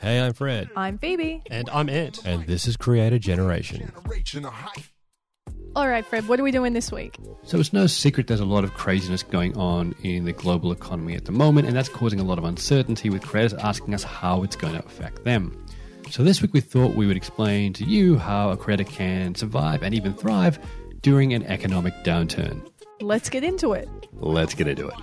Hey, I'm Fred. I'm Phoebe. And I'm Ed. And this is Creator Generation. All right, Fred, what are we doing this week? So it's no secret there's a lot of craziness going on in the global economy at the moment, and that's causing a lot of uncertainty with creators asking us how it's going to affect them. So this week we thought we would explain to you how a creator can survive and even thrive during an economic downturn. Let's get into it. Let's get into it.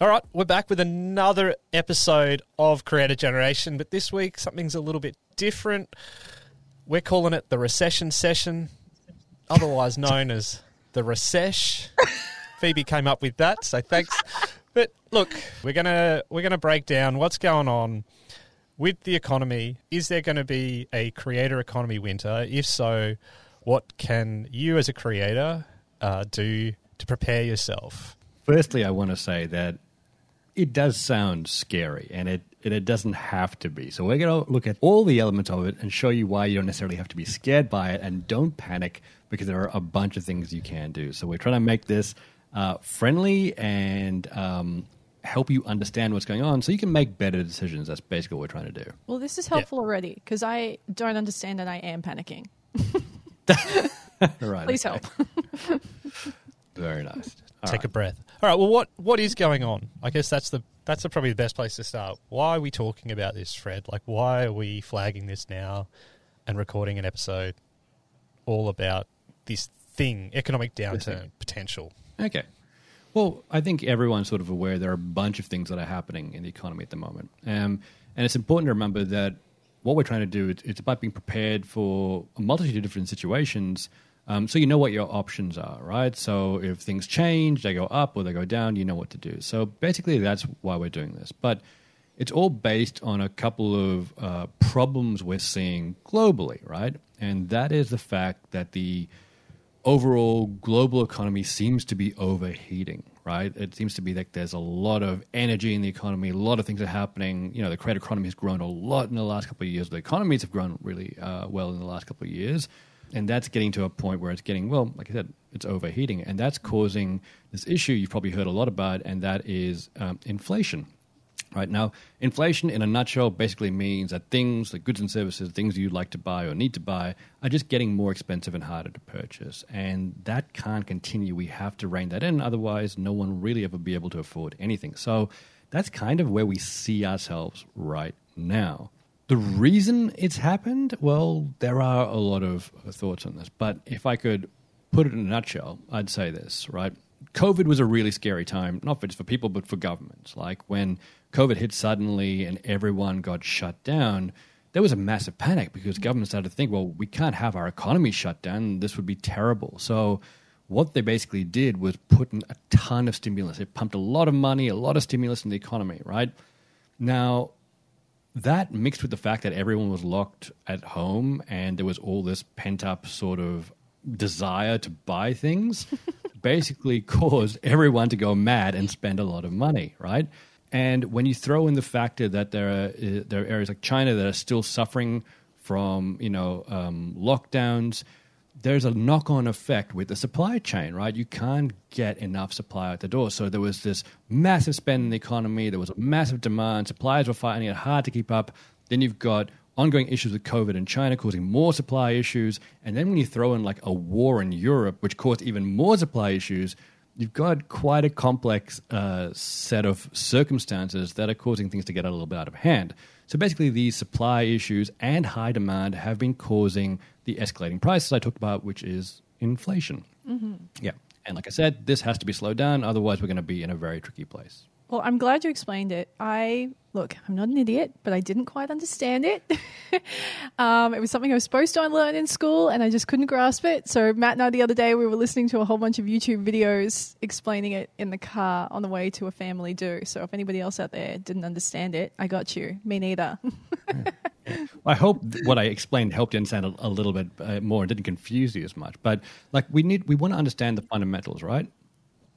All right, we're back with another episode of Creator Generation, but this week something's a little bit different. We're calling it the Recession Session, otherwise known as the Recession. Phoebe came up with that, so thanks. But look, we're gonna we're gonna break down what's going on with the economy, is there going to be a creator economy winter? If so, what can you as a creator uh, do to prepare yourself? Firstly, I want to say that it does sound scary and it, and it doesn't have to be. So, we're going to look at all the elements of it and show you why you don't necessarily have to be scared by it and don't panic because there are a bunch of things you can do. So, we're trying to make this uh, friendly and um, help you understand what's going on so you can make better decisions. That's basically what we're trying to do. Well, this is helpful yeah. already because I don't understand and I am panicking. right. Please help. Very nice. All Take right. a breath. All right. Well, what what is going on? I guess that's the that's the, probably the best place to start. Why are we talking about this, Fred? Like, why are we flagging this now and recording an episode all about this thing, economic downturn potential? Okay. Well, I think everyone's sort of aware there are a bunch of things that are happening in the economy at the moment. Um, and it's important to remember that what we're trying to do, it's, it's about being prepared for a multitude of different situations um, so you know what your options are, right? So if things change, they go up or they go down, you know what to do. So basically, that's why we're doing this. But it's all based on a couple of uh, problems we're seeing globally, right? And that is the fact that the overall global economy seems to be overheating, right? It seems to be that there's a lot of energy in the economy, a lot of things are happening. You know, the creator economy has grown a lot in the last couple of years. The economies have grown really uh, well in the last couple of years. And that's getting to a point where it's getting, well, like I said, it's overheating. And that's causing this issue you've probably heard a lot about, and that is um, inflation. Right now, inflation in a nutshell basically means that things, like goods and services, things you'd like to buy or need to buy, are just getting more expensive and harder to purchase. And that can't continue. We have to rein that in. Otherwise, no one really ever be able to afford anything. So that's kind of where we see ourselves right now. The reason it's happened, well, there are a lot of thoughts on this. But if I could put it in a nutshell, I'd say this, right? COVID was a really scary time, not just for people, but for governments. Like when COVID hit suddenly and everyone got shut down, there was a massive panic because governments started to think, well, we can't have our economy shut down. This would be terrible. So, what they basically did was put in a ton of stimulus. They pumped a lot of money, a lot of stimulus in the economy, right? Now, that mixed with the fact that everyone was locked at home and there was all this pent up sort of desire to buy things basically caused everyone to go mad and spend a lot of money, right? And when you throw in the factor that there are uh, there are areas like China that are still suffering from you know um, lockdowns, there's a knock on effect with the supply chain, right? You can't get enough supply out the door. So there was this massive spend in the economy. There was a massive demand. Suppliers were finding it hard to keep up. Then you've got ongoing issues with COVID in China causing more supply issues. And then when you throw in like a war in Europe, which caused even more supply issues, you've got quite a complex uh, set of circumstances that are causing things to get a little bit out of hand. So basically, these supply issues and high demand have been causing the escalating prices I talked about, which is inflation. Mm-hmm. Yeah. And like I said, this has to be slowed down, otherwise, we're going to be in a very tricky place. Well, I'm glad you explained it. I look, I'm not an idiot, but I didn't quite understand it. um, it was something I was supposed to learn in school, and I just couldn't grasp it. So Matt and I, the other day, we were listening to a whole bunch of YouTube videos explaining it in the car on the way to a family do. So if anybody else out there didn't understand it, I got you. Me neither. I hope what I explained helped you understand a, a little bit uh, more and didn't confuse you as much. But like we need, we want to understand the fundamentals, right?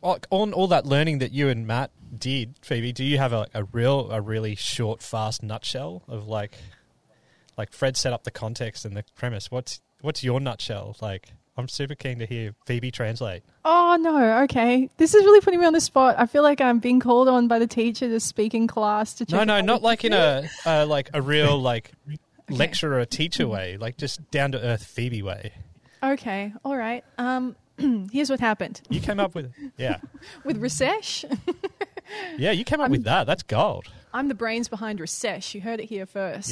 On all that learning that you and Matt did, Phoebe, do you have a, a real, a really short, fast nutshell of like, like Fred set up the context and the premise? What's what's your nutshell? Like, I'm super keen to hear Phoebe translate. Oh no, okay. This is really putting me on the spot. I feel like I'm being called on by the teacher to speak in class to check. No, no, not like in a uh, like a real like lecturer teacher way, like just down to earth Phoebe way. Okay, all right. Um, here's what happened You came up with yeah, with Resesh. yeah. You came up with that. That's gold. I'm the brains behind Resesh. You heard it here first.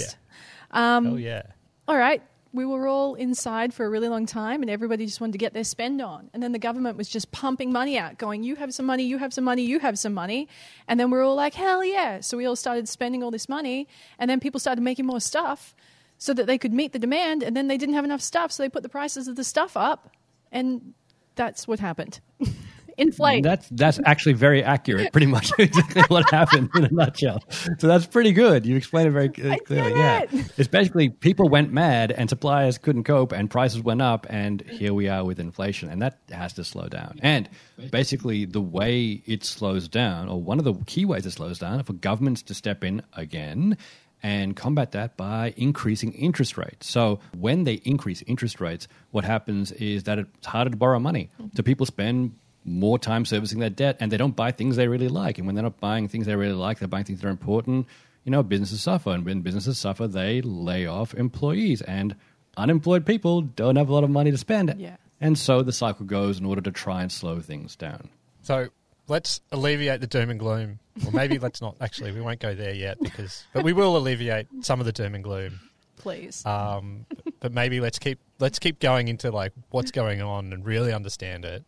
Yeah. Um, Oh yeah. all right, we were all inside for a really long time and everybody just wanted to get their spend on. And then the government was just pumping money out, going, You have some money, you have some money, you have some money. And then we are all like, Hell yeah. So we all started spending all this money. And then people started making more stuff so that they could meet the demand. And then they didn't have enough stuff. So they put the prices of the stuff up. And that's what happened. Inflate. That's that's actually very accurate. Pretty much exactly what happened in a nutshell. So that's pretty good. You explained it very I clearly. did Yeah, it. it's basically people went mad and suppliers couldn't cope and prices went up, and here we are with inflation, and that has to slow down. And basically, the way it slows down, or one of the key ways it slows down, are for governments to step in again and combat that by increasing interest rates. So when they increase interest rates, what happens is that it's harder to borrow money. So people spend more time servicing their debt and they don't buy things they really like. And when they're not buying things they really like, they're buying things that are important, you know, businesses suffer. And when businesses suffer, they lay off employees. And unemployed people don't have a lot of money to spend. Yeah. And so the cycle goes in order to try and slow things down. So let's alleviate the doom and gloom. Or maybe let's not. Actually, we won't go there yet because, but we will alleviate some of the doom and gloom. Please. Um, but maybe let's keep let's keep going into like what's going on and really understand it.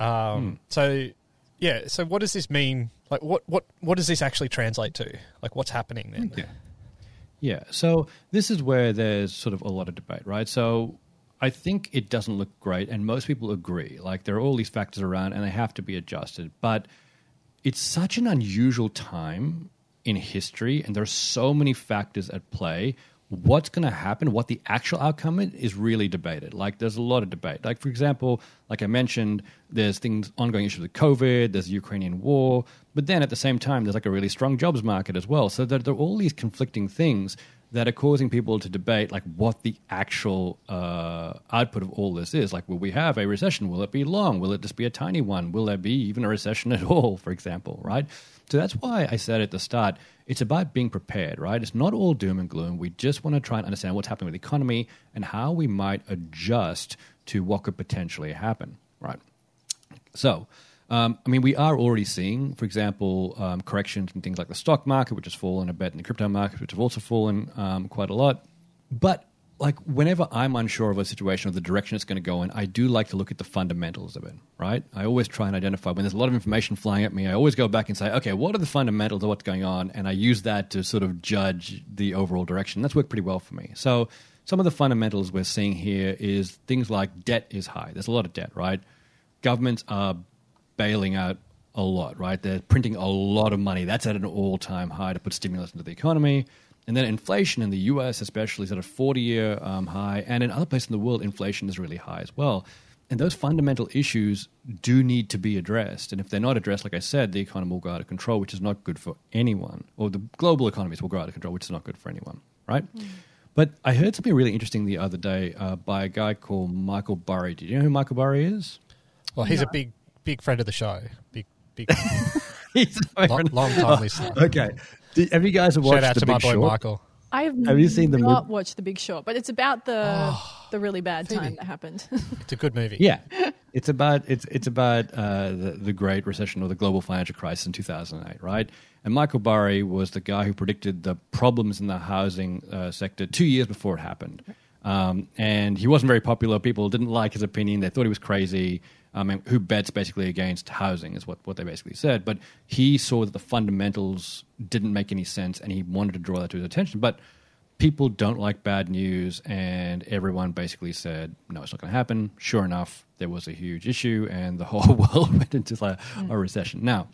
Um, So, yeah. So, what does this mean? Like, what what what does this actually translate to? Like, what's happening then? Yeah. Yeah. So this is where there's sort of a lot of debate, right? So I think it doesn't look great, and most people agree. Like there are all these factors around, and they have to be adjusted. But it's such an unusual time in history, and there are so many factors at play. What's going to happen, what the actual outcome is, is really debated. Like, there's a lot of debate. Like, for example, like I mentioned, there's things, ongoing issues with COVID, there's the Ukrainian war, but then at the same time, there's like a really strong jobs market as well. So there, there are all these conflicting things that are causing people to debate like what the actual uh, output of all this is. Like, will we have a recession? Will it be long? Will it just be a tiny one? Will there be even a recession at all? For example, right? So that's why I said at the start, it's about being prepared, right? It's not all doom and gloom. We just want to try and understand what's happening with the economy and how we might adjust to what could potentially happen, right? So, um, I mean, we are already seeing, for example, um, corrections in things like the stock market, which has fallen a bit, and the crypto market, which have also fallen um, quite a lot. But like whenever I'm unsure of a situation or the direction it's going to go in, I do like to look at the fundamentals of it, right? I always try and identify when there's a lot of information flying at me. I always go back and say, okay, what are the fundamentals of what's going on, and I use that to sort of judge the overall direction. That's worked pretty well for me. So some of the fundamentals we're seeing here is things like debt is high. There's a lot of debt, right? Governments are bailing out a lot, right? They're printing a lot of money. That's at an all time high to put stimulus into the economy. And then inflation in the US, especially, is at a 40 year um, high. And in other places in the world, inflation is really high as well. And those fundamental issues do need to be addressed. And if they're not addressed, like I said, the economy will go out of control, which is not good for anyone. Or the global economies will go out of control, which is not good for anyone, right? But I heard something really interesting the other day uh, by a guy called Michael Burry. Do you know who Michael Burry is? Well, he's a big big friend of the show. Big big He's long, long time listener. Okay. Did, have you guys watched Shout out The to Big my boy Short? Michael. I have, Have you seen the not mov- watched The Big Short, but it's about the the really bad Phoebe. time that happened. It's a good movie. Yeah, it's about it's it's about uh, the the Great Recession or the global financial crisis in two thousand and eight, right? And Michael Burry was the guy who predicted the problems in the housing uh, sector two years before it happened. Um, and he wasn't very popular. People didn't like his opinion. They thought he was crazy. Um, and who bets basically against housing is what, what they basically said. But he saw that the fundamentals didn't make any sense, and he wanted to draw that to his attention. But people don't like bad news, and everyone basically said, no, it's not going to happen. Sure enough, there was a huge issue, and the whole world went into a, a recession. Now,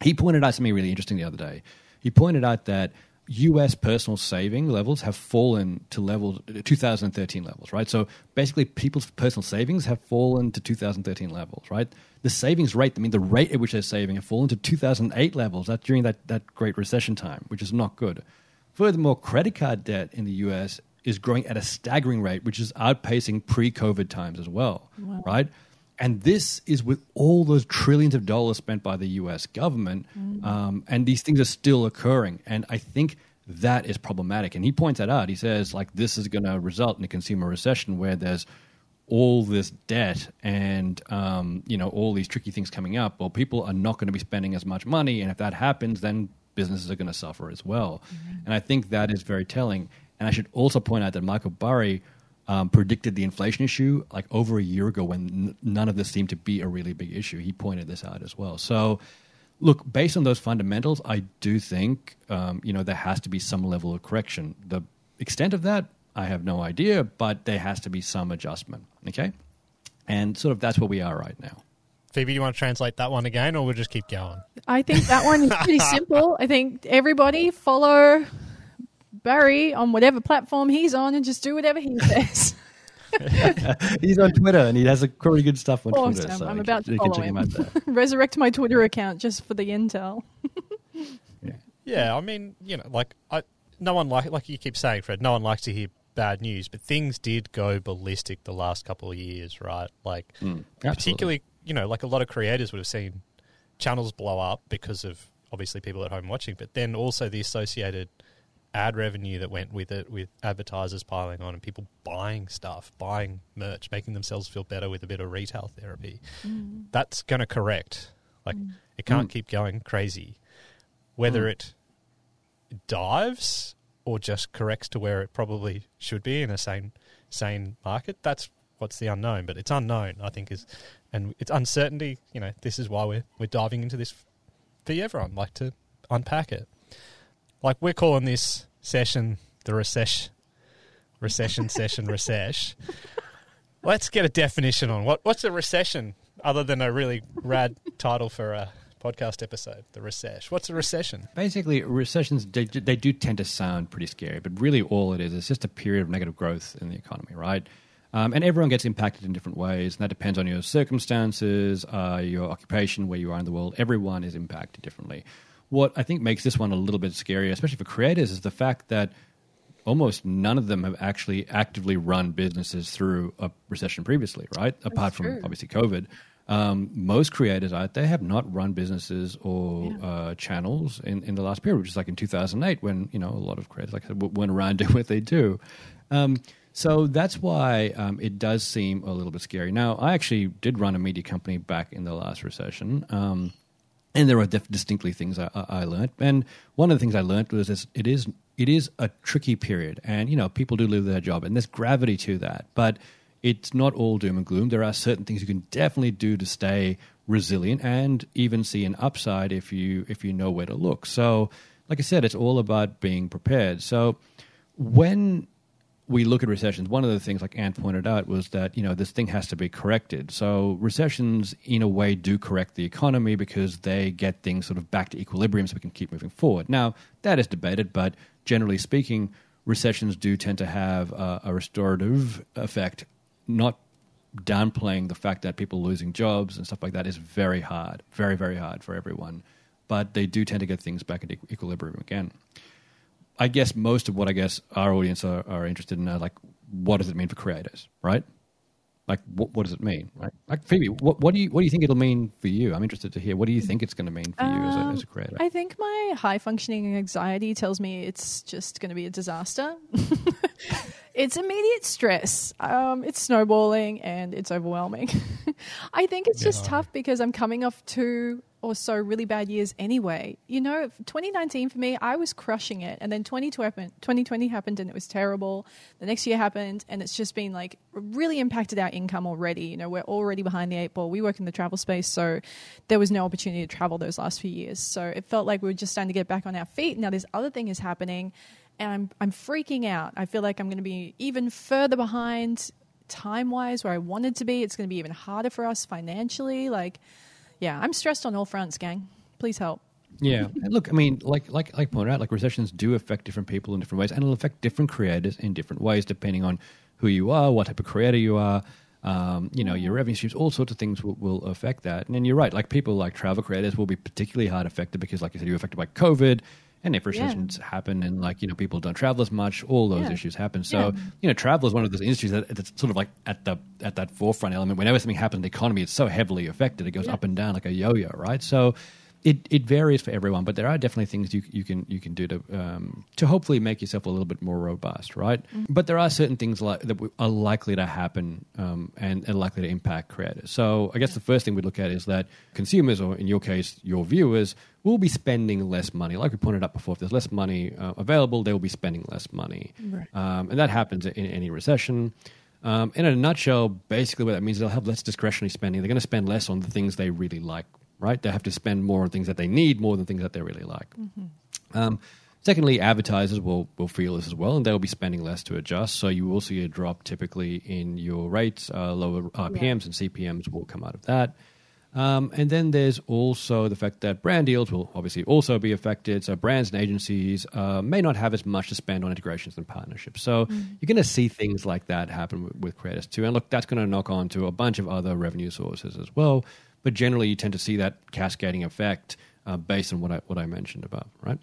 he pointed out something really interesting the other day. He pointed out that U.S. personal saving levels have fallen to levels 2013 levels, right? So basically, people's personal savings have fallen to 2013 levels, right? The savings rate, I mean, the rate at which they're saving, have fallen to 2008 levels. That's during that, that Great Recession time, which is not good. Furthermore, credit card debt in the U.S. is growing at a staggering rate, which is outpacing pre-COVID times as well, right? And this is with all those trillions of dollars spent by the U.S. government, um, and these things are still occurring. And I think that is problematic. And he points that out. He says, like, this is going to result in a consumer recession where there's all this debt and um, you know all these tricky things coming up. Well, people are not going to be spending as much money, and if that happens, then businesses are going to suffer as well. And I think that is very telling. And I should also point out that Michael Burry um, predicted the inflation issue like over a year ago when n- none of this seemed to be a really big issue. He pointed this out as well. So, look, based on those fundamentals, I do think um, you know there has to be some level of correction. The extent of that, I have no idea, but there has to be some adjustment. Okay, and sort of that's where we are right now. Phoebe, do you want to translate that one again, or we'll just keep going? I think that one is pretty simple. I think everybody follow Burry on whatever platform he's on and just do whatever he says. He's on Twitter and he has a pretty good stuff on Awesome. Twitter. So I'm about can, to follow him him. Resurrect my Twitter account just for the intel. Yeah, yeah, I mean, you know, like I, no one like like you keep saying, Fred. No one likes to hear bad news, but things did go ballistic the last couple of years, right? Like, hmm. absolutely. particularly, you know, like a lot of creators would have seen channels blow up because of obviously people at home watching, but then also the associated ad revenue that went with it, with advertisers piling on and people buying stuff, buying merch, making themselves feel better with a bit of retail therapy. Mm. That's going to correct. Like, mm. it can't Mm. keep going crazy. Whether mm. it dives or just corrects to where it probably should be in a sane sane market, that's what's the unknown. But it's unknown, I think, is and it's uncertainty. You know, this is why we're we're diving into this for everyone. Like to unpack it. Like we're calling this session the recession, recession session, recession. Let's get a definition on what what's a recession other than a really rad title for a podcast episode. The recession. What's a recession? Basically, recessions they, they do tend to sound pretty scary, but really all it is is just a period of negative growth in the economy, right? Um, and everyone gets impacted in different ways, and that depends on your circumstances, uh, your occupation, where you are in the world. Everyone is impacted differently. What I think makes this one a little bit scarier, especially for creators, is the fact that almost none of them have actually actively run businesses through a recession previously, right? Apart from true. obviously COVID. Um, most creators out there have not run businesses or uh, channels in, in the last period, which is like in 2008 when, you know, a lot of creators like I said, went around doing what they do. Um, so that's why um, it does seem a little bit scary. Now, I actually did run a media company back in the last recession. Um, and there are def- distinctly things I, I I learned. And one of the things I learned was this, it is it is a tricky period, and you know people do lose their job, and there's gravity to that. But it's not all doom and gloom. There are certain things you can definitely do to stay resilient and even see an upside if you if you know where to look. So, like I said, it's all about being prepared. So when we look at recessions, one of the things, like Anne pointed out, was that you know this thing has to be corrected. So recessions, in a way, do correct the economy because they get things sort of back to equilibrium, so we can keep moving forward. Now that is debated, but generally speaking, recessions do tend to have a restorative effect. Not downplaying the fact that people losing jobs and stuff like that is very hard, very very hard for everyone. But they do tend to get things back into equilibrium again. I guess most of what I guess our audience are, are interested in are like, what does it mean for creators, right? Like, what, what does it mean, right? Like, Phoebe, what, what do you what do you think it'll mean for you? I'm interested to hear. What do you think it's going to mean for you as a, as a um, creator? I think my high functioning anxiety tells me it's just going to be a disaster. it's immediate stress. Um, it's snowballing and it's overwhelming. I think it's just tough because I'm coming off two or so really bad years anyway. You know, 2019 for me, I was crushing it. And then 2020 happened, 2020 happened and it was terrible. The next year happened and it's just been like really impacted our income already. You know, we're already behind the eight ball. We work in the travel space, so there was no opportunity to travel those last few years. So it felt like we were just starting to get back on our feet. Now this other thing is happening and I'm I'm freaking out. I feel like I'm going to be even further behind time wise where I wanted to be. It's going to be even harder for us financially. Like, yeah, I'm stressed on all fronts, gang. Please help. Yeah, look, I mean, like like like pointed out, like recessions do affect different people in different ways, and it'll affect different creators in different ways depending on who you are, what type of creator you are. Um, you know, your revenue streams, all sorts of things will, will affect that. And then you're right, like people like travel creators will be particularly hard affected because, like you said, you're affected by COVID, And if recessions happen and like, you know, people don't travel as much, all those Yeah. issues happen. So, Yeah. you know, travel is one of those industries that that's sort of like at the at that forefront element. Whenever something happens in the economy, it's so heavily affected. It goes Yeah. up and down like a yo-yo, right? So it, it varies for everyone, but there are definitely things you you can you can do to um, to hopefully make yourself a little bit more robust, right? But there are certain things like that are likely to happen um, and, and likely to impact creators. So I guess the first thing we look at is that consumers, or in your case, your viewers, will be spending less money. Like we pointed out before, if there's less money uh, available, they will be spending less money, Right. um, and that happens in any recession. Um, in a nutshell, basically what that means is they'll have less discretionary spending. They're going to spend less on the things they really like, right? They have to spend more on things that they need more than things that they really like. Um, secondly, advertisers will, will feel this as well, and they'll be spending less to adjust. So you will see a drop typically in your rates, uh, lower RPMs and CPMs will come out of that. Um, and then there's also the fact that brand deals will obviously also be affected. So brands and agencies uh, may not have as much to spend on integrations and partnerships. So you're going to see things like that happen with, with creators too. And look, that's going to knock on to a bunch of other revenue sources as well. But generally, you tend to see that cascading effect uh, based on what I what I mentioned above, right?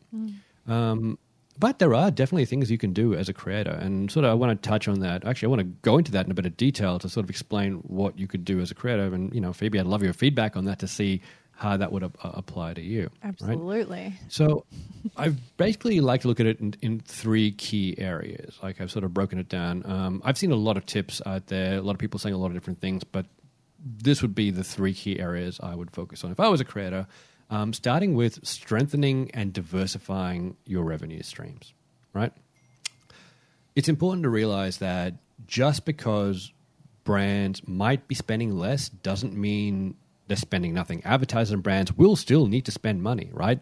Um, but there are definitely things you can do as a creator, and sort of I want to touch on that. Actually, I want to go into that in a bit of detail to sort of explain what you could do as a creator. And you know, Phoebe, I'd love your feedback on that to see how that would uh, apply to you. right? Absolutely. So I basically like to look at it in, in three key areas. Like I've sort of broken it down. Um, I've seen a lot of tips out there, a lot of people saying a lot of different things, but this would be the three key areas I would focus on if I was a creator. Um, starting with strengthening and diversifying your revenue streams, right? It's important to realize that just because brands might be spending less doesn't mean they're spending nothing. Advertisers and brands will still need to spend money, right?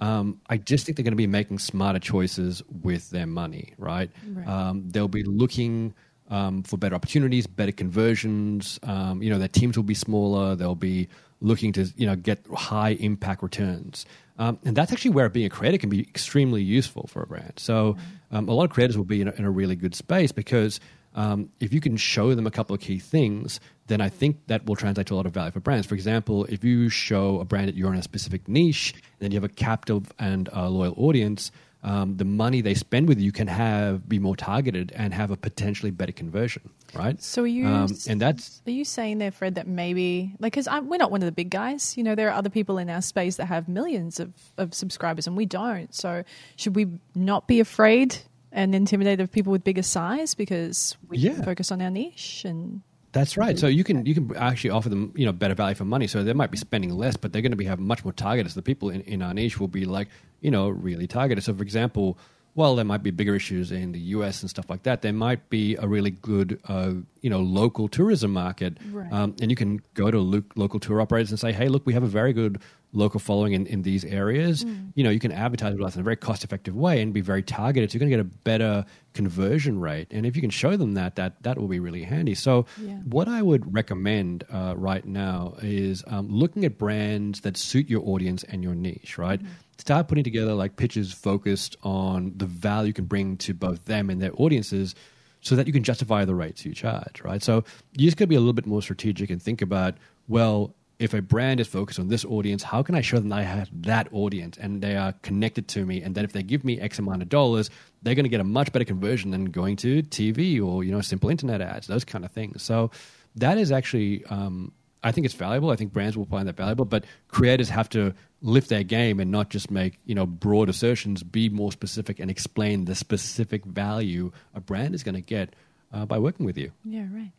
Um, I just think they're going to be making smarter choices with their money, right? Right. Um, they'll be looking um, for better opportunities, better conversions. Um, you know, their teams will be smaller. They'll be looking to you know get high impact returns, um, and that's actually where being a creator can be extremely useful for a brand. So, um, a lot of creators will be in a, in a really good space because um, if you can show them a couple of key things, then I think that will translate to a lot of value for brands. For example, if you show a brand that you're in a specific niche, then you have a captive and uh, loyal audience. Um, the money they spend with you can have be more targeted and have a potentially better conversion, right? So are you Um, and that's Are you saying there, Fred, that maybe, like, because we're not one of the big guys, you know, there are other people in our space that have millions of, of subscribers and we don't. So should we not be afraid and intimidated of people with bigger size because we Yeah. focus on our niche and That's right. So you can you can actually offer them you know better value for money. So they might be spending less, but they're going to be have much more targeted. So the people in, in our niche will be like you know really targeted. So for example, while there might be bigger issues in the US and stuff like that, there might be a really good uh, you know local tourism market, Right. um, and you can go to lo- local tour operators and say, hey, look, we have a very good local following in, in these areas. You know, you can advertise with us in a very cost effective way and be very targeted. So you're going to get a better conversion rate, and if you can show them that, that that will be really handy. So Yeah. what I would recommend uh, right now is um, looking at brands that suit your audience and your niche, right? Start putting together like pitches focused on the value you can bring to both them and their audiences so that you can justify the rates you charge, right? So you just got to be a little bit more strategic and think about, well, if a brand is focused on this audience, how can I show them I have that audience and they are connected to me? And that if they give me X amount of dollars, they're going to get a much better conversion than going to TV or you know simple internet ads, those kind of things. So that is actually, um, I think it's valuable. I think brands will find that valuable, but creators have to lift their game and not just make you know broad assertions. Be more specific and explain the specific value a brand is going to get uh, by working with you. yeah, right.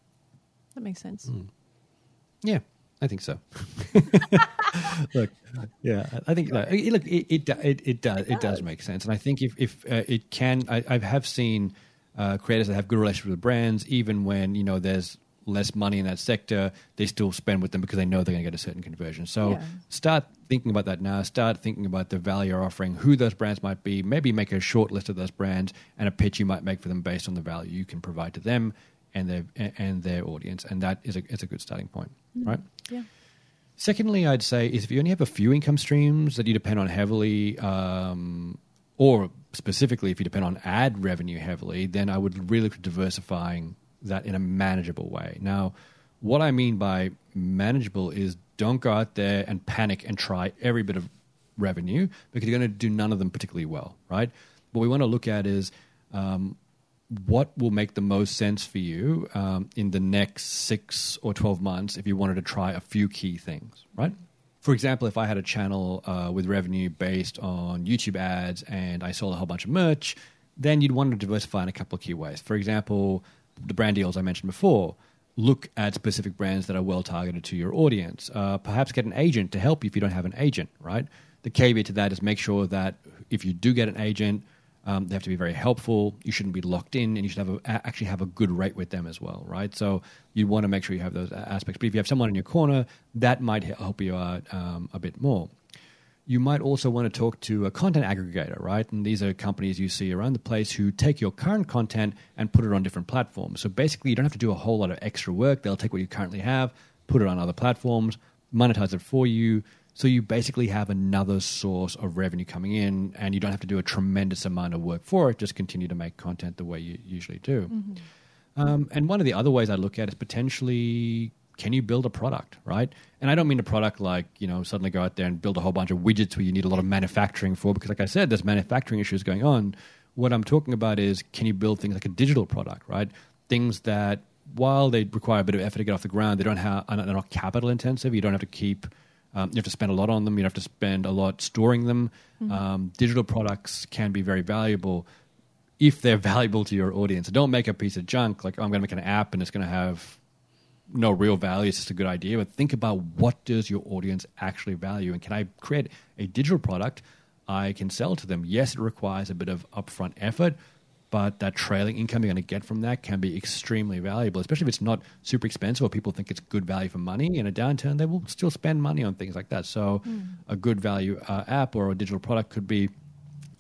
That makes sense. Mm. Yeah, I think so. look, yeah, I think look, it, it, it, it does it does make sense, and I think if if uh, it can, I, I have seen uh, creators that have good relationships with brands, even when you know there's less money in that sector, they still spend with them because they know they're going to get a certain conversion. So Yeah. start thinking about that now. Start thinking about the value you're offering, who those brands might be. Maybe make a short list of those brands and a pitch you might make for them based on the value you can provide to them and their and their audience. And that is a is a good starting point, right? Yeah. Secondly, I'd say is if you only have a few income streams that you depend on heavily, um, or specifically if you depend on ad revenue heavily, then I would really look at diversifying that in a manageable way. Now, what I mean by manageable is don't go out there and panic and try every bit of revenue because you're going to do none of them particularly well, right? What we want to look at is um, what will make the most sense for you um, in the next six or 12 months if you wanted to try a few key things, right? For example, if I had a channel uh, with revenue based on YouTube ads and I sold a whole bunch of merch, then you'd want to diversify in a couple of key ways. For example, the brand deals I mentioned before. Look at specific brands that are well targeted to your audience. Uh, perhaps get an agent to help you if you don't have an agent, right? The caveat to that is make sure that if you do get an agent, um, they have to be very helpful. You shouldn't be locked in, and you should have a, actually have a good rate with them as well, right? So you want to make sure you have those aspects. But if you have someone in your corner, that might help you out um, a bit more. You might also want to talk to a content aggregator, right? And these are companies you see around the place who take your current content and put it on different platforms. So basically, you don't have to do a whole lot of extra work. They'll take what you currently have, put it on other platforms, monetize it for you so you basically have another source of revenue coming in, and you don't have to do a tremendous amount of work for it. Just continue to make content the way you usually do. Mm-hmm. Um, and one of the other ways I look at is potentially can you build a product, right? And I don't mean a product like you know suddenly go out there and build a whole bunch of widgets where you need a lot of manufacturing for, because like I said, there's manufacturing issues going on. What I'm talking about is can you build things like a digital product, right? Things that while they require a bit of effort to get off the ground, they don't have they're not capital intensive. You don't have to keep um, you have to spend a lot on them. You don't have to spend a lot storing them. Mm-hmm. Um, digital products can be very valuable if they're valuable to your audience. Don't make a piece of junk like oh, I'm going to make an app and it's going to have no real value. It's just a good idea. But think about what does your audience actually value, and can I create a digital product I can sell to them? Yes, it requires a bit of upfront effort, but that trailing income you're going to get from that can be extremely valuable, especially if it's not super expensive or people think it's good value for money. In a downturn, they will still spend money on things like that. So, mm. a good value uh, app or a digital product could be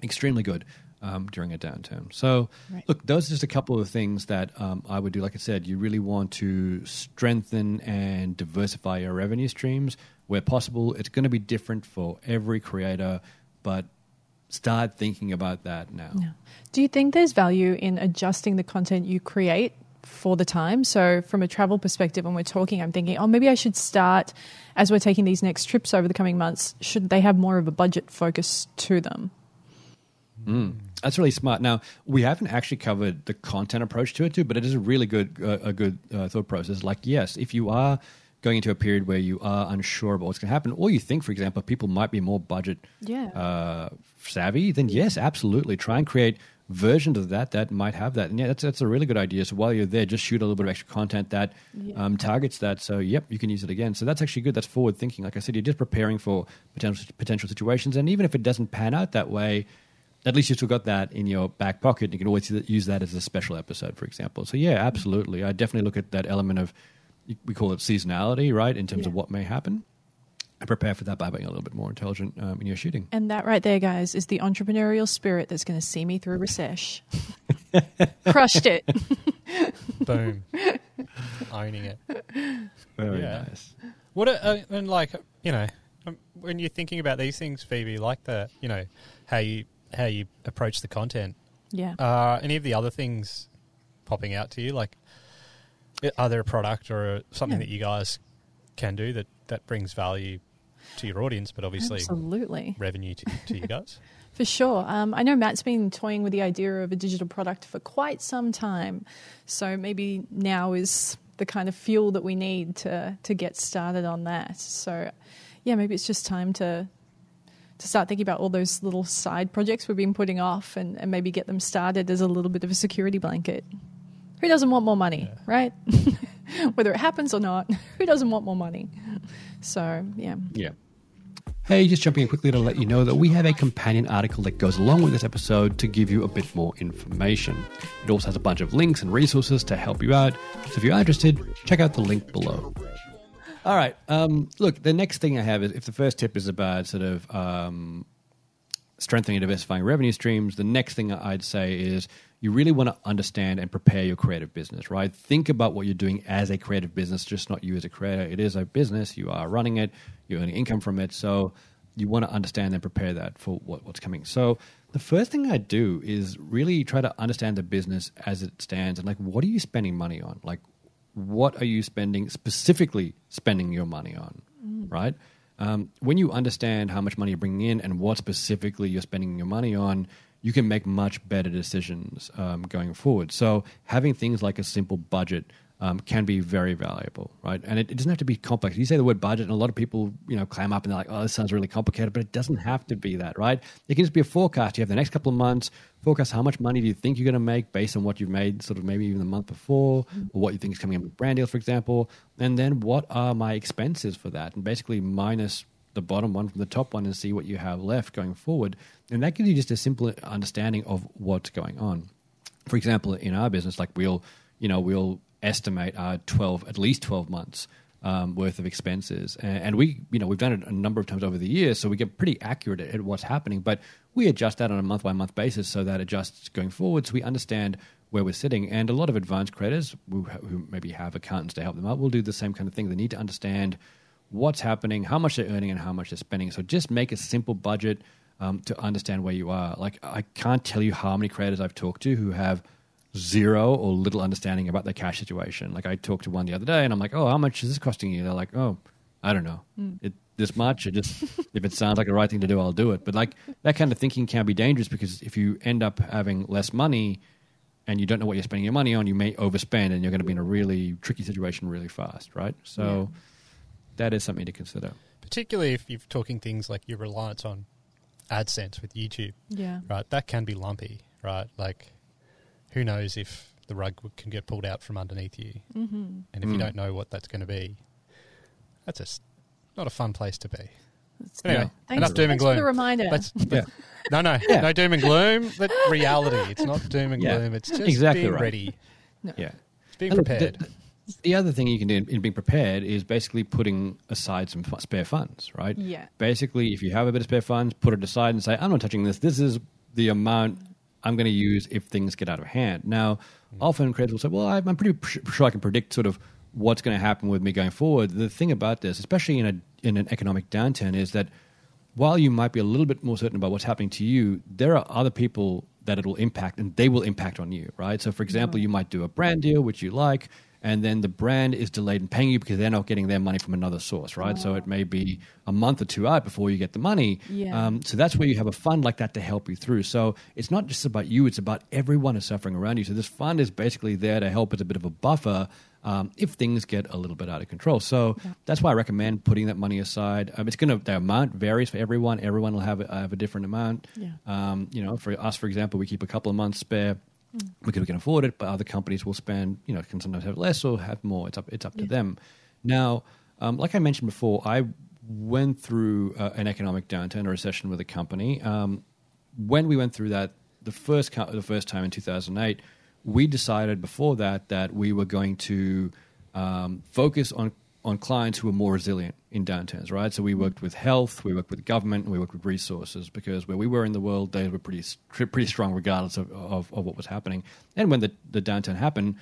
extremely good um, during a downturn. So, right. look, those are just a couple of things that um, I would do. Like I said, you really want to strengthen and diversify your revenue streams where possible. It's going to be different for every creator, but start thinking about that now. Yeah. Do you think there's value in adjusting the content you create for the time? So, from a travel perspective, when we're talking, I'm thinking, oh, maybe I should start as we're taking these next trips over the coming months. Should they have more of a budget focus to them? Mm, that's really smart. Now we haven't actually covered the content approach to it too, but it is a really good uh, a good uh, thought process. Like, yes, if you are going into a period where you are unsure about what's going to happen, or you think, for example, people might be more budget yeah. uh, savvy, then yes, absolutely. Try and create versions of that that might have that. And yeah, that's, that's a really good idea. So while you're there, just shoot a little bit of extra content that yeah. um, targets that. So, yep, you can use it again. So that's actually good. That's forward thinking. Like I said, you're just preparing for potential, potential situations. And even if it doesn't pan out that way, at least you still got that in your back pocket. You can always use that as a special episode, for example. So, yeah, absolutely. I definitely look at that element of we call it seasonality, right, in terms yeah. of what may happen. And prepare for that by being a little bit more intelligent um, in your shooting. And that right there, guys, is the entrepreneurial spirit that's going to see me through recession. Crushed it. Boom. Owning it. Very yeah. nice. What, uh, and like, you know, um, when you're thinking about these things, Phoebe, like the, you know, how you how you approach the content. Yeah. Uh, any of the other things popping out to you, like are there a product or something yeah. that you guys can do that, that brings value to your audience, but obviously absolutely revenue to, to you guys? For sure. Um, I know Matt's been toying with the idea of a digital product for quite some time. So maybe now is the kind of fuel that we need to, to get started on that. So, yeah, maybe it's just time to to start thinking about all those little side projects we've been putting off and, and maybe get them started as a little bit of a security blanket. Who doesn't want more money, yeah. right? Whether it happens or not, who doesn't want more money? So, yeah. Yeah. Hey, just jumping in quickly to let you know that we have a companion article that goes along with this episode to give you a bit more information. It also has a bunch of links and resources to help you out. So if you're interested, check out the link below. All right. Um, look, the next thing I have is if the first tip is about sort of um, strengthening and diversifying revenue streams, the next thing I'd say is you really want to understand and prepare your creative business, right? Think about what you're doing as a creative business, just not you as a creator. It is a business, you are running it, you're earning income from it. So you want to understand and prepare that for what, what's coming. So the first thing I do is really try to understand the business as it stands and like what are you spending money on? Like what are you spending specifically spending your money on, mm. right? Um, when you understand how much money you're bringing in and what specifically you're spending your money on, you can make much better decisions um, going forward. So having things like a simple budget um, can be very valuable, right? And it, it, doesn't have to be complex. You say the word budget, and a lot of people, you know, clam up and they're like, "Oh, this sounds really complicated," but it doesn't have to be that, right? It can just be a forecast. You have the next couple of months. Forecast how much money do you think you're going to make based on what you've made, sort of maybe even the month before, or what you think is coming in with brand deals, for example. And then what are my expenses for that? And basically minus the bottom one from the top one and see what you have left going forward. And that gives you just a simple understanding of what's going on. For example, in our business, like we'll, you know, we'll estimate our 12, at least 12 months um, worth of expenses. And, and, we, you know, we've done it a number of times over the years, so we get pretty accurate at, at what's happening. But we adjust that on a month by month basis so that adjusts going forward, so we understand where we're sitting. And a lot of advanced creditors who, who maybe have accountants to help them out will do the same kind of thing. They need to understand what's happening, how much they're earning, and how much they're spending. So just make a simple budget um, to understand where you are. Like I can't tell you how many creditors I've talked to who have zero or little understanding about their cash situation. Like I talked to one the other day, and I'm like, "Oh, how much is this costing you?" They're like, "Oh, I don't know, mm. it, this much." It just if it sounds like the right thing to do, I'll do it. But like that kind of thinking can be dangerous because if you end up having less money and you don't know what you're spending your money on, you may overspend, and you're going to be in a really tricky situation really fast, right? So yeah. that is something to consider. Particularly if you're talking things like your reliance on AdSense with YouTube. Yeah. Right. That can be lumpy, right? Like who knows if the rug can get pulled out from underneath you. Mm-hmm. And if mm. you don't know what that's going to be, that's just not a fun place to be. anyway, yeah. enough doom and gloom. the reminder. Let's, yeah. No, no, yeah. no doom and gloom, but reality. It's not doom and gloom. It's just exactly being right. ready. No. Yeah, it's being prepared. The, the, other thing you can do in being prepared is basically putting aside some spare funds, right? Yeah. Basically, if you have a bit of spare funds, put it aside and say, "I'm not touching this. This is the amount I'm going to use if things get out of hand. Now, often creators will say, well, I'm pretty sure I can predict sort of what's going to happen with me going forward. The thing about this, especially in, a, in an economic downturn, is that while you might be a little bit more certain about what's happening to you, there are other people that it will impact and they will impact on you, right? So, for example, you might do a brand deal, which you like, and then the brand is delayed in paying you because they're not getting their money from another source, right? Oh. So it may be a month or two out before you get the money. Yeah. Um, so that's where you have a fund like that to help you through. So it's not just about you; it's about everyone who's suffering around you. So this fund is basically there to help as a bit of a buffer um, if things get a little bit out of control. So yeah. that's why I recommend putting that money aside. Um, it's going to the amount varies for everyone. Everyone will have a, have a different amount. Yeah. Um, you know, for us, for example, we keep a couple of months spare because we can afford it, but other companies will spend, you know, can sometimes have less or have more. It's up, it's up to them. Now, um, like I mentioned before, I went through uh, an economic downturn, a recession with a company. Um, when we went through that, the first the first time in 2008, we decided before that that we were going to um, focus on on clients who were more resilient in downturns, right? So we worked with health, we worked with government, and we worked with resources because where we were in the world, they were pretty pretty strong regardless of, of, of what was happening. And when the, the downturn happened,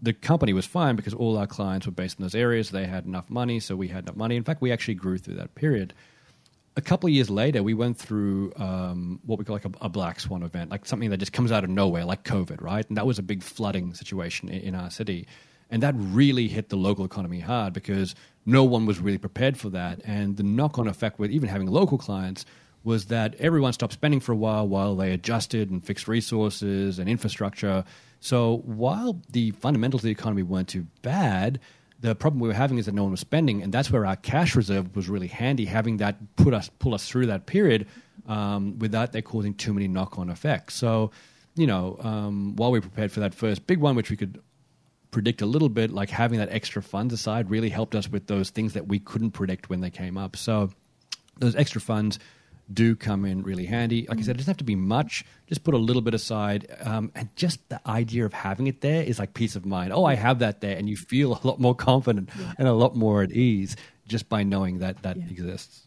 the company was fine because all our clients were based in those areas. They had enough money, so we had enough money. In fact, we actually grew through that period. A couple of years later, we went through um, what we call like a, a, black swan event, like something that just comes out of nowhere, like COVID, right? And that was a big flooding situation in, in our city. And that really hit the local economy hard because no one was really prepared for that. And the knock on effect with even having local clients was that everyone stopped spending for a while while they adjusted and fixed resources and infrastructure. So while the fundamentals of the economy weren't too bad, the problem we were having is that no one was spending, and that's where our cash reserve was really handy, having that put us pull us through that period um, without there causing too many knock on effects. So, you know, um, while we prepared for that first big one, which we could predict a little bit, like having that extra funds aside really helped us with those things that we couldn't predict when they came up. So those extra funds do come in really handy. Like I said, it doesn't have to be much. Just put a little bit aside, um, and just the idea of having it there is like peace of mind. Oh, I have that there, and you feel a lot more confident yeah. and a lot more at ease just by knowing that that yeah. exists.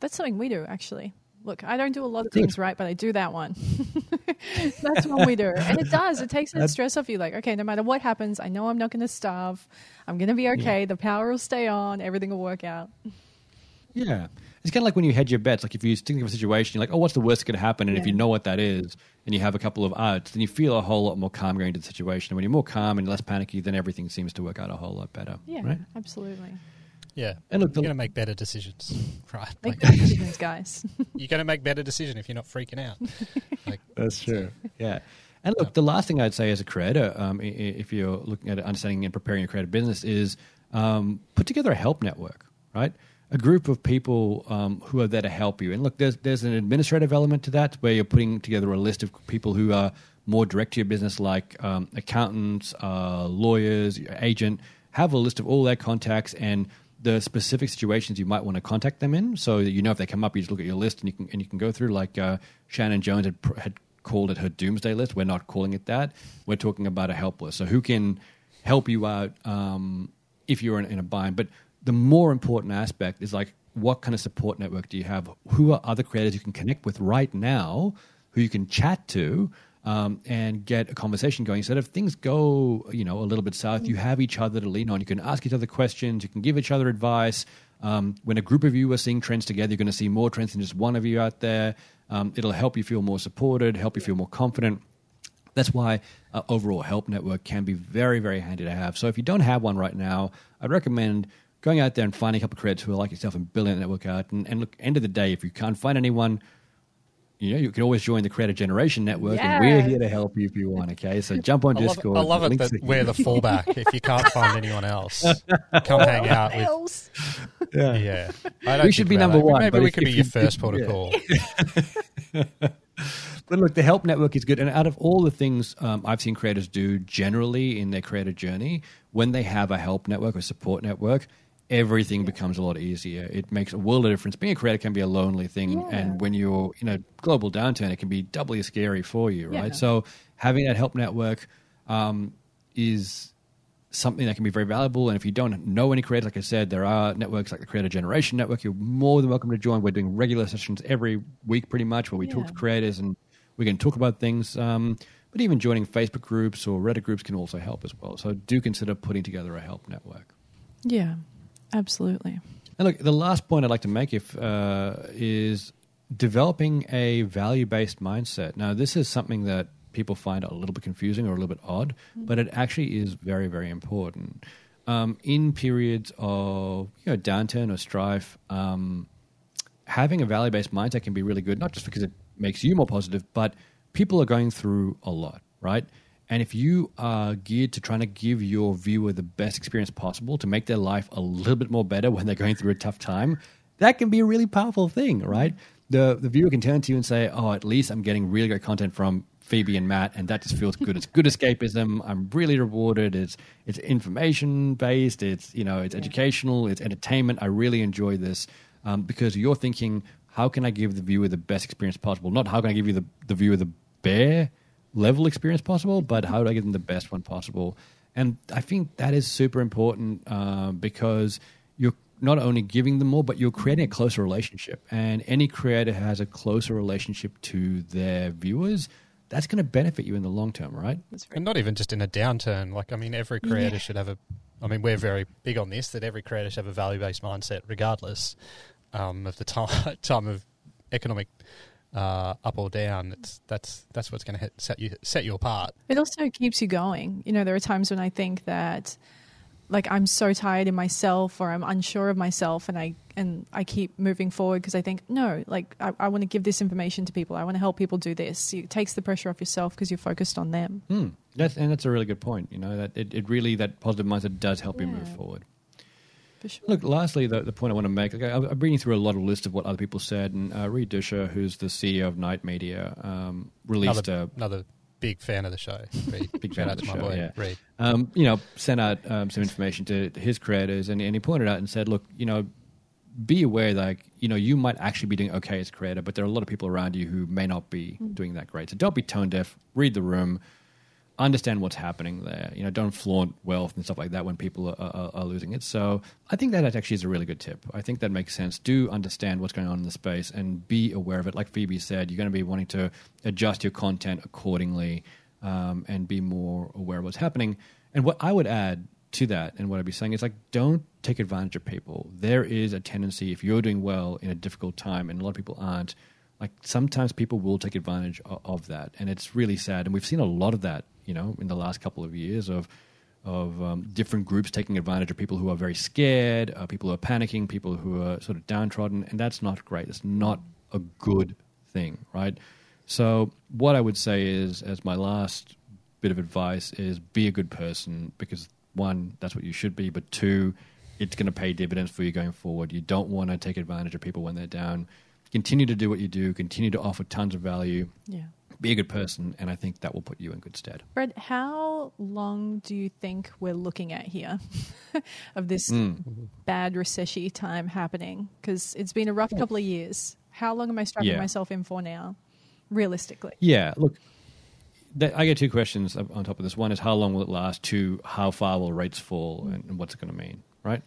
That's something we do actually. Look, I don't do a lot of things right, but I do that one. That's what we do. And it does. It takes that stress off you. Like, okay, no matter what happens, I know I'm not going to starve. I'm going to be okay. Yeah. The power will stay on. Everything will work out. Yeah. It's kind of like when you hedge your bets. Like if you think of a situation, you're like, oh, what's the worst that could happen? And yeah. if you know what that is and you have a couple of odds, then you feel a whole lot more calm going into the situation. And when you're more calm and less panicky, then everything seems to work out a whole lot better. Yeah, right? absolutely. Yeah. And look, you're going to make better decisions, right? Make Like, better decisions, guys. you're going to make better decision if you're not freaking out. Like, That's true. Yeah. And look, the last thing I'd say as a creator, um, i- i- if you're looking at understanding and preparing your creative business, is um, put together a help network, right? A group of people um, who are there to help you. And look, there's there's an administrative element to that where you're putting together a list of people who are more direct to your business, like um, accountants, uh, lawyers, agent. Have a list of all their contacts and the specific situations you might want to contact them in, so that you know if they come up, you just look at your list and you can and you can go through. Like uh, Shannon Jones had, had called it her doomsday list. We're not calling it that. We're talking about a help list. So who can help you out um, if you're in, in a bind? But the more important aspect is like what kind of support network do you have? Who are other creators you can connect with right now? Who you can chat to? Um, and get a conversation going. So that if things go, you know, a little bit south, you have each other to lean on. You can ask each other questions. You can give each other advice. Um, when a group of you are seeing trends together, you're going to see more trends than just one of you out there. Um, it'll help you feel more supported, help you feel more confident. That's why uh, overall help network can be very, very handy to have. So if you don't have one right now, I'd recommend going out there and finding a couple of creators who are like yourself and building that network out. And, and look, end of the day, if you can't find anyone, you know, you can always join the Creator Generation Network, and we're here to help you if you want. Okay, so jump on I love, Discord. I love it Links that are- we're the fallback. if you can't find anyone else, come hang out with. Else. Yeah. Yeah, I don't We should be number that. one, Maybe but we if- could be if your first if- port of yeah. call. But look, the help network is good. And out of all the things um, I've seen creators do generally in their creator journey, when they have a help network or support network, everything becomes a lot easier. It makes a world of difference. Being a creator can be a lonely thing. Yeah. And when you're in a global downturn, it can be doubly scary for you, right? Yeah. So having that help network um, is something that can be very valuable. And if you don't know any creators, like I said, there are networks like the Creator Generation Network. You're more than welcome to join. We're doing regular sessions every week, pretty much, where we talk to creators and we can talk about things. Um, but even joining Facebook groups or Reddit groups can also help as well. So do consider putting together a help network. Yeah, absolutely. And look, the last point I'd like to make if uh, is developing a value-based mindset. Now, this is something that people find a little bit confusing or a little bit odd, but it actually is very, very important. Um, in periods of you know downturn or strife, um, having a value-based mindset can be really good. Not just because it makes you more positive, but people are going through a lot, right? And if you are geared to trying to give your viewer the best experience possible to make their life a little bit more better when they're going through a tough time, that can be a really powerful thing, right? The the viewer can turn to you and say, "Oh, at least I'm getting really great content from Phoebe and Matt, and that just feels good. It's good escapism. I'm really rewarded. It's it's information based. It's you know it's educational. It's entertainment. I really enjoy this um, because you're thinking, how can I give the viewer the best experience possible? Not how can I give you the the viewer the bare level experience possible, but how do I give them the best one possible? And I think that is super important uh, because you're not only giving them more, but you're creating a closer relationship. And any creator has a closer relationship to their viewers. That's going to benefit you in the long term, right? And not even just in a downturn. Like, I mean, every creator should have a. I mean, we're very big on this that every creator should have a value based mindset, regardless um, of the time time of economic uh, up or down. It's that's that's what's going to set you set you apart. It also keeps you going. You know, there are times when I think that like I'm so tired in myself or I'm unsure of myself and I and I keep moving forward because I think no, like I, I want to give this information to people. I want to help people do this. It takes the pressure off yourself because you're focused on them. Hmm. That's and that's a really good point. You know that it, it really that positive mindset does help you move forward. For sure. Look, lastly, the, the point I want to make, like, I- I'm reading through a lot of list of what other people said, and uh, Reed Duchscher, who's the CEO of Night Media, um, released Another, a another big fan of the show. Reed. Big Shout fan out of to the my show, boy, yeah. Reed. um, you know, sent out um, some information to, to his creators, and, and he pointed out and said, look, you know, be aware that like, you know you might actually be doing okay as a creator, but there are a lot of people around you who may not be doing that great. So don't be tone deaf. Read the room. Understand what's happening there. You know, don't flaunt wealth and stuff like that when people are, are, are losing it. So I think that actually is a really good tip. I think that makes sense. Do understand what's going on in the space and be aware of it. Like Phoebe said, you're going to be wanting to adjust your content accordingly um, and be more aware of what's happening. And what I would add to that and what I'd be saying is like, don't take advantage of people. There is a tendency, if you're doing well in a difficult time, and a lot of people aren't, like sometimes people will take advantage of, of that. And it's really sad. And we've seen a lot of that, you know, in the last couple of years of, of um, different groups taking advantage of people who are very scared, uh, people who are panicking, people who are sort of downtrodden, and that's not great. It's not a good thing, right? So, what I would say is, as my last bit of advice, is be a good person because one, that's what you should be, but two, it's going to pay dividends for you going forward. You don't want to take advantage of people when they're down. Continue to do what you do, continue to offer tons of value, Yeah. be a good person, and I think that will put you in good stead. Fred, how long do you think we're looking at here of this bad recession time happening? Because it's been a rough couple of years. How long am I strapping Yeah. myself in for now, realistically? Yeah, look, I get two questions on top of this. One is how long will it last? Two, how far will rates fall, and, and what's it going to mean? Right?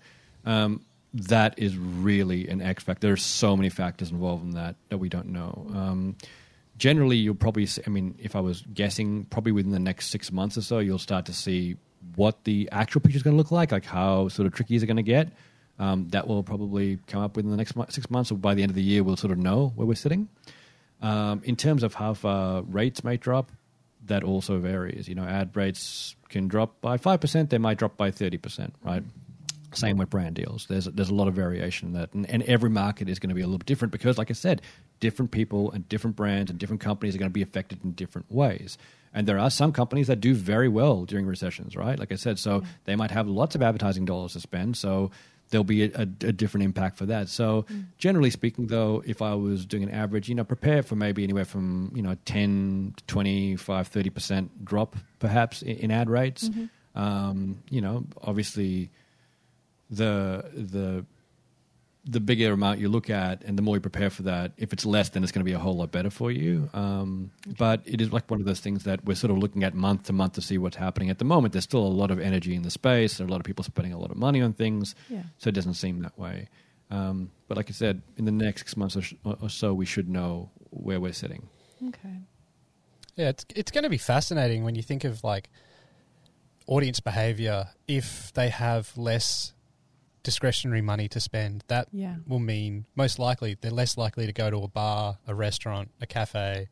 Um, that is really an X factor. There are so many factors involved in that that we don't know. Um, generally, you'll probably. See, I mean, if I was guessing, probably within the next six months or so, you'll start to see what the actual picture is going to look like, like how sort of tricky is it going to get. Um, that will probably come up within the next six months, or by the end of the year, we'll sort of know where we're sitting. Um, in terms of how far rates may drop, that also varies. You know, ad rates can drop by five percent; they might drop by thirty percent. Right. Same with brand deals. There's there's a lot of variation in that, and, and every market is going to be a little bit different because, like I said, different people and different brands and different companies are going to be affected in different ways. And there are some companies that do very well during recessions, right? Like I said, so mm-hmm. they might have lots of advertising dollars to spend. So there'll be a, a, a different impact for that. So mm-hmm. generally speaking, though, if I was doing an average, you know, prepare for maybe anywhere from you know 10 to 25, 30 percent drop perhaps in, in ad rates. Mm-hmm. Um, you know, obviously the the the bigger amount you look at and the more you prepare for that, if it's less, then it's going to be a whole lot better for you. Um, but it is like one of those things that we're sort of looking at month to month to see what's happening. At the moment, there's still a lot of energy in the space. There are a lot of people spending a lot of money on things, Yeah. so it doesn't seem that way. Um, but like I said, in the next six months or, sh- or so, we should know where we're sitting. Okay. Yeah, it's it's going to be fascinating when you think of like audience behavior. If they have less discretionary money to spend, that Yeah. will mean most likely they're less likely to go to a bar, a restaurant, a cafe,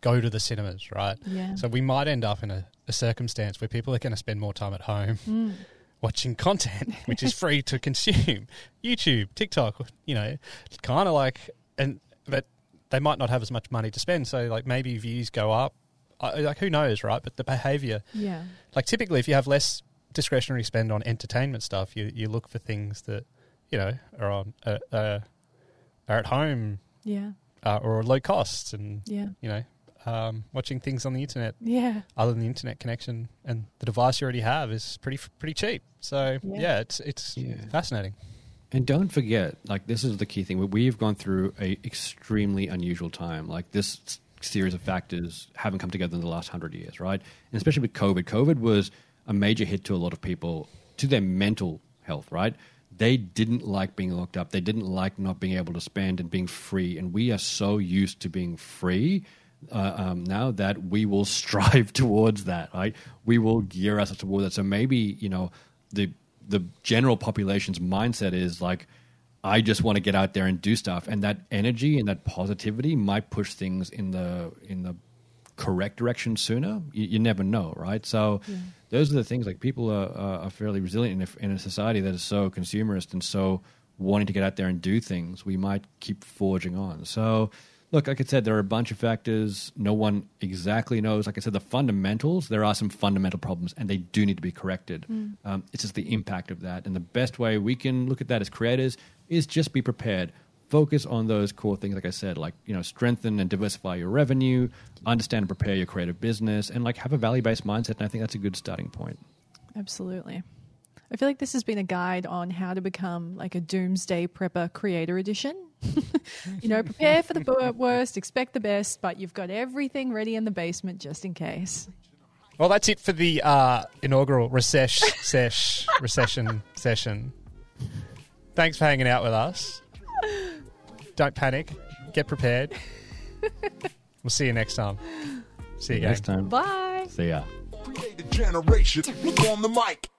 go to the cinemas, right? Yeah. So we might end up in a, a circumstance where people are going to spend more time at home Mm. watching content, which is free to consume. YouTube, TikTok, you know, kind of like, and but they might not have as much money to spend. So like maybe views go up. I, like who knows, right? But the behavior, Yeah. like typically, if you have less discretionary spend on entertainment stuff, you you look for things that you know are on uh, uh, are at home Yeah. uh, or low costs, and Yeah. you know. Um, watching things on the internet Yeah. other than the internet connection and the device you already have is pretty pretty cheap. So Yeah. yeah, it's it's Yeah. fascinating. And don't forget, like this is the key thing. We- We've gone through a extremely unusual time. Like this series of factors haven't come together in the last hundred years, right? And especially with COVID. COVID was a major hit to a lot of people, to their mental health, right? They didn't like being locked up. They didn't like not being able to spend and being free. And we are so used to being free uh, um, now that we will strive towards that, right? We will gear us towards that. So maybe you know the the general population's mindset is like, I just want to get out there and do stuff, and that energy and that positivity might push things in the in the correct direction sooner. You, you never know, right? So those are the things. Like people are, are are fairly resilient in a, in a society that is so consumerist and so wanting to get out there and do things. We might keep forging on. So. Look, like I said, there are a bunch of factors. No one exactly knows. Like I said, the fundamentals, there are some fundamental problems and they do need to be corrected. Um, it's just the impact of that. And the best way we can look at that as creators is just be prepared. Focus on those core things, like I said, like, you know, strengthen and diversify your revenue, understand and prepare your creative business, and like have a value based mindset. And I think that's a good starting point. Absolutely. I feel like this has been a guide on how to become like a doomsday prepper creator edition. you know, prepare for the worst, expect the best, but you've got everything ready in the basement just in case. Well, that's it for the uh, inaugural recess sesh recession session. Thanks for hanging out with us. Don't panic. Get prepared. We'll see you next time. See you, gang. Next time. Bye. See ya. Creator Generation on the mic.